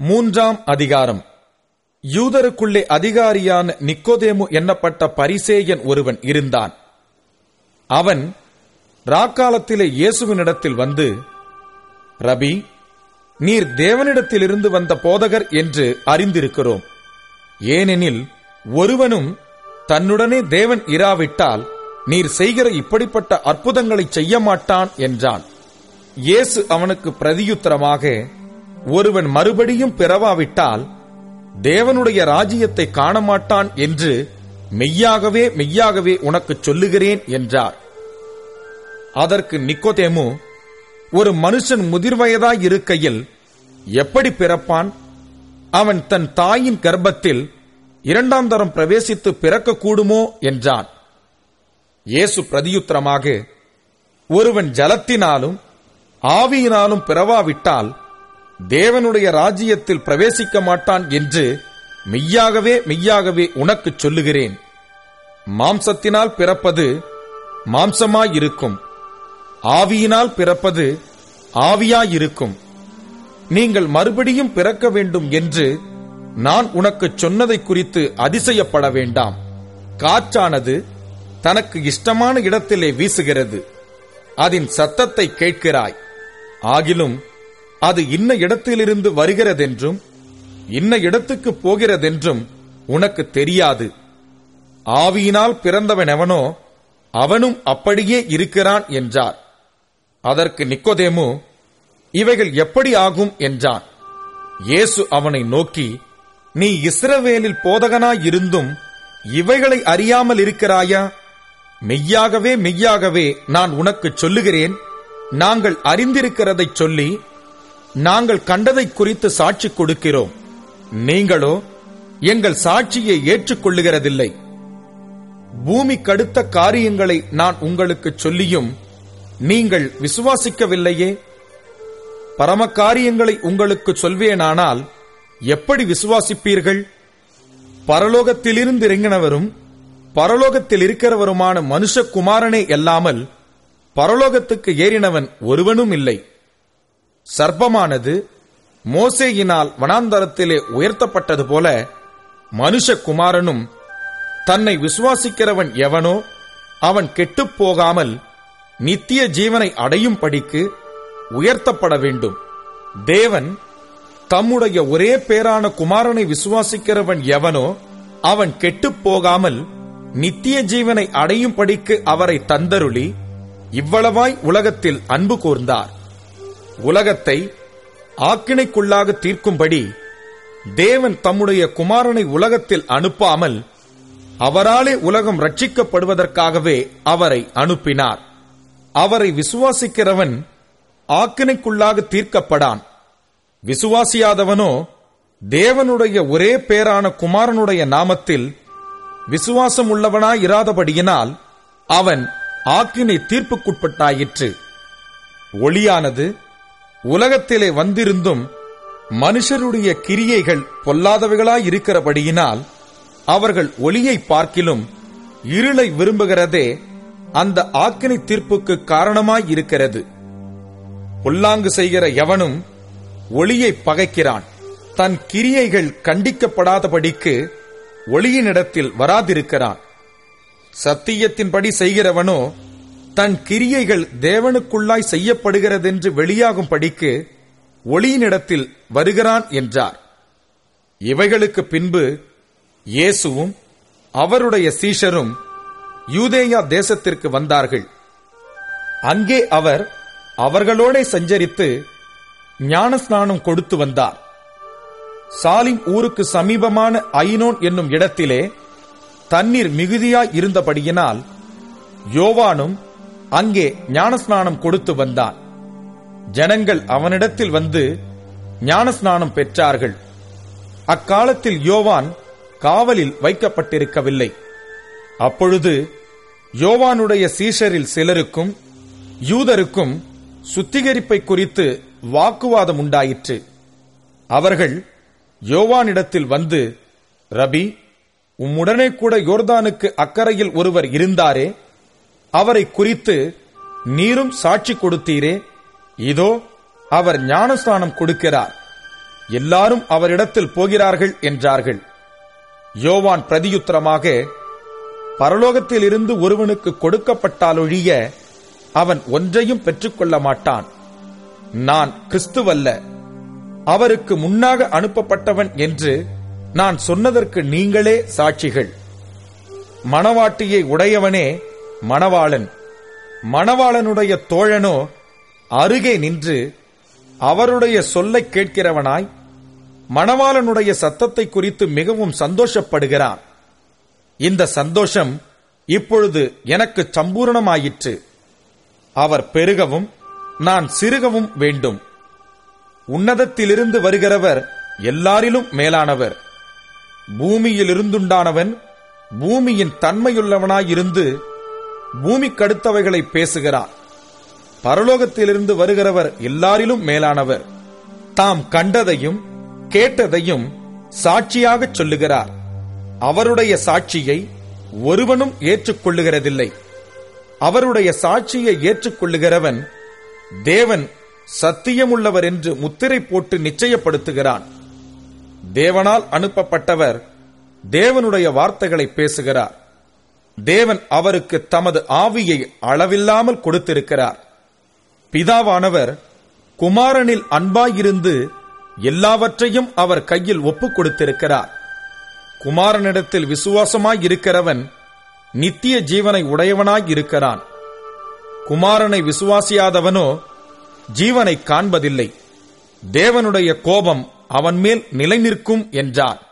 மூன்றாம் அதிகாரம். யூதருக்குள்ளே அதிகாரியான நிக்கோதேமு எண்ணப்பட்ட பரிசேயன் ஒருவன் இருந்தான். அவன் ராக்காலத்திலே இயேசுவினிடத்தில் வந்து ரபி நீர் தேவனிடத்திலிருந்து வந்த போதகர் என்று அறிந்திருக்கிறோம். ஏனெனில் ஒருவனும் தன்னுடனே தேவன் இராவிட்டால் நீர் செய்கிற இப்படிப்பட்ட அற்புதங்களை செய்ய மாட்டான் என்றான். இயேசு அவனுக்கு பிரதியுத்தரமாக ஒருவன் மறுபடியும் பிறவாவிட்டால் தேவனுடைய ராஜ்யத்தை காணமாட்டான் என்று மெய்யாகவே மெய்யாகவே உனக்குச் சொல்லுகிறேன் என்றார். அதற்கு நிக்கோதேமு ஒரு மனுஷன் முதிர்வயதாய் இருக்கையில் எப்படி பிறப்பான்? அவன் தன் தாயின் கர்ப்பத்தில் இரண்டாம் தரம் பிரவேசித்து பிறக்கக்கூடுமோ என்றான். இயேசு பிரதியுத்தரமாக ஒருவன் ஜலத்தினாலும் ஆவியினாலும் பிறவாவிட்டால் தேவனுடைய ராஜ்யத்தில் பிரவேசிக்க மாட்டான் என்று மெய்யாகவே மெய்யாகவே உனக்கு சொல்லுகிறேன். மாம்சத்தினால் பிறப்பது மாம்சமாயிருக்கும். ஆவியினால் பிறப்பது ஆவியாயிருக்கும். நீங்கள் மறுபடியும் பிறக்க வேண்டும் என்று நான் உனக்கு சொன்னதை குறித்து அதிசயப்பட வேண்டாம். காற்றானது தனக்கு இஷ்டமான இடத்திலே வீசுகிறது. அதன் சத்தத்தை கேட்கிறாய். ஆகிலும் அது இன்ன இடத்திலிருந்து வருகிறதென்றும் இன்ன இடத்துக்கு போகிறதென்றும் உனக்கு தெரியாது. ஆவியினால் பிறந்தவன் எவனோ அவனும் அப்படியே இருக்கிறான் என்றார். அதற்கு நிக்கோதேமு இவைகள் எப்படி ஆகும் என்றான். இயேசு அவனை நோக்கி நீ இஸ்ரவேலில் போதகனாயிருந்தும் இவைகளை அறியாமல் இருக்கிறாயா? மெய்யாகவே மெய்யாகவே நான் உனக்குச் சொல்லுகிறேன். நாங்கள் அறிந்திருக்கிறதைச் சொல்லி நாங்கள் கண்டதைக் குறித்து சாட்சி கொடுக்கிறோம். நீங்களோ எங்கள் சாட்சியை ஏற்றுக்கொள்ளுகிறதில்லை. பூமி கடுத்த காரியங்களை நான் உங்களுக்குச் சொல்லியும் நீங்கள் விசுவாசிக்கவில்லையே? பரம காரியங்களை உங்களுக்கு சொல்வேனானால் எப்படி விசுவாசிப்பீர்கள்? பரலோகத்திலிருந்து இறங்கினவரும் பரலோகத்தில் இருக்கிறவருமான மனுஷகுமாரனே அல்லாமல் பரலோகத்துக்கு ஏறினவன் ஒருவனும் இல்லை சர்ப்பமானது மோசேயினால் வனாந்தரத்திலே உயர்த்தப்பட்டது போல மனுஷகுமாரனும் தன்னை விசுவாசிக்கிறவன் எவனோ அவன் கெட்டுப் போகாமல் நித்திய ஜீவனை அடையும் படிக்கு உயர்த்தப்பட வேண்டும். தேவன் தம்முடைய ஒரே பேரான குமாரனை விசுவாசிக்கிறவன் எவனோ அவன் கெட்டுப் போகாமல் நித்திய ஜீவனை அடையும் படிக்கு அவரை தந்தருளி இவ்வளவாய் உலகத்தில் அன்பு கூர்ந்தார். உலகத்தை ஆக்கினைக்குள்ளாக தீர்க்கும்படி தேவன் தம்முடைய குமாரனை உலகத்தில் அனுப்பாமல் அவராலே உலகம் ரட்சிக்கப்படுவதற்காகவே அவரை அனுப்பினார். அவரை விசுவாசிக்கிறவன் ஆக்கினைக்குள்ளாக தீர்க்கப்படான். விசுவாசியாதவனோ தேவனுடைய ஒரே பேரான குமாரனுடைய நாமத்தில் விசுவாசம் உள்ளவனாயிராதபடியினால் அவன் ஆக்கினை தீர்ப்புக்குட்பட்டாயிற்று. ஒளியானது உலகத்திலே வந்திருந்தும் மனுஷருடைய கிரியைகள் பொல்லாதவைகளாயிருக்கிறபடியினால் அவர்கள் ஒளியை பார்க்கிலும் இருளை விரும்புகிறதே அந்த ஆக்கினை தீர்ப்புக்கு காரணமாயிருக்கிறது. பொல்லாங்கு செய்கிற எவனும் ஒளியை பகைக்கிறான். தன் கிரியைகள் கண்டிக்கப்படாதபடிக்கு ஒளியினிடத்தில் வராதிருக்கிறான். சத்தியத்தின்படி செய்கிறவனோ தன் கிரியைகள் தேவனுக்குள்ளாய் செய்யப்படுகிறதென்று வெளியாகும் படிக்கு ஒளியினிடத்தில் வருகிறான் என்றார். இவைகளுக்கு பின்பு இயேசுவும் அவருடைய சீஷரும் யூதேயா தேசத்திற்கு வந்தார்கள். அங்கே அவர் அவர்களோட சஞ்சரித்து ஞானஸ்நானம் கொடுத்து வந்தார். சாலிம் ஊருக்கு சமீபமான ஐனோன் என்னும் இடத்திலே தண்ணீர் மிகுதியாய் இருந்தபடியினால் யோவானும் அங்கே ஞானஸ்நானம் கொடுத்து வந்தான். ஜனங்கள் அவனிடத்தில் வந்து ஞானஸ்நானம் பெற்றார்கள். அக்காலத்தில் யோவான் காவலில் வைக்கப்பட்டிருக்கவில்லை. அப்பொழுது யோவானுடைய சீஷரில் சிலருக்கும் யூதருக்கும் சுத்திகரிப்பை குறித்து வாக்குவாதம் உண்டாயிற்று. அவர்கள் யோவானிடத்தில் வந்து ரபி உம்முடனே கூட யோர்தானுக்கு அக்கறையில் ஒருவர் இருந்தாரே? அவரை குறித்து நீரும் சாட்சி கொடுத்தீரே. இதோ அவர் ஞானஸ்தானம் கொடுக்கிறார். எல்லாரும் அவரிடத்தில் போகிறார்கள் என்றார்கள். யோவான் பிரதியுத்தரமாக பரலோகத்திலிருந்து ஒருவனுக்கு கொடுக்கப்பட்டாலொழிய அவன் ஒன்றையும் பெற்றுக்கொள்ள மாட்டான். நான் கிறிஸ்துவல்ல. அவருக்கு முன்னாக அனுப்பப்பட்டவன் என்று நான் சொன்னதற்கு நீங்களே சாட்சிகள். மணவாட்டியை உடையவனே மணவாளன். மணவாளனுடைய தோழனோ அருகே நின்று அவருடைய சொல்லைக் கேட்கிறவனாய் மணவாளனுடைய சத்தத்தை குறித்து மிகவும் சந்தோஷப்படுகிறான் இந்த சந்தோஷம் இப்பொழுது எனக்கு சம்பூரணமாயிற்று. அவர் பெருகவும் நான் சிறுகவும் வேண்டும். உன்னதத்திலிருந்து வருகிறவர் எல்லாரிலும் மேலானவர். பூமியிலிருந்துண்டானவன் பூமியின் தன்மையுள்ளவனாயிருந்து பூமிக்கடுத்தவைகளை பேசுகிறார். பரலோகத்திலிருந்து வருகிறவர் எல்லாரிலும் மேலானவர். தாம் கண்டதையும் கேட்டதையும் சாட்சியாகச் சொல்லுகிறார். அவருடைய சாட்சியை ஒருவனும் ஏற்றுக்கொள்ளுகிறதில்லை. அவருடைய சாட்சியை ஏற்றுக்கொள்ளுகிறவன் தேவன் சத்தியமுள்ளவர் என்று முத்திரை போட்டு நிச்சயப்படுத்துகிறான். தேவனால் அனுப்பப்பட்டவர் தேவனுடைய வார்த்தைகளை பேசுகிறார். தேவன் அவருக்கு தமது ஆவியை அளவில்லாமல் கொடுத்திருக்கிறார். பிதாவானவர் குமாரனில் அன்பாயிருந்து எல்லாவற்றையும் அவர் கையில் ஒப்புக் கொடுத்திருக்கிறார். குமாரனிடத்தில் விசுவாசமாய் இருக்கிறவன் நித்திய ஜீவனை உடையவனாய் இருக்கிறான் குமாரனை விசுவாசியாதவனோ ஜீவனை காண்பதில்லை. தேவனுடைய கோபம் அவன் மேல் நிலைநிற்கும் என்றார்.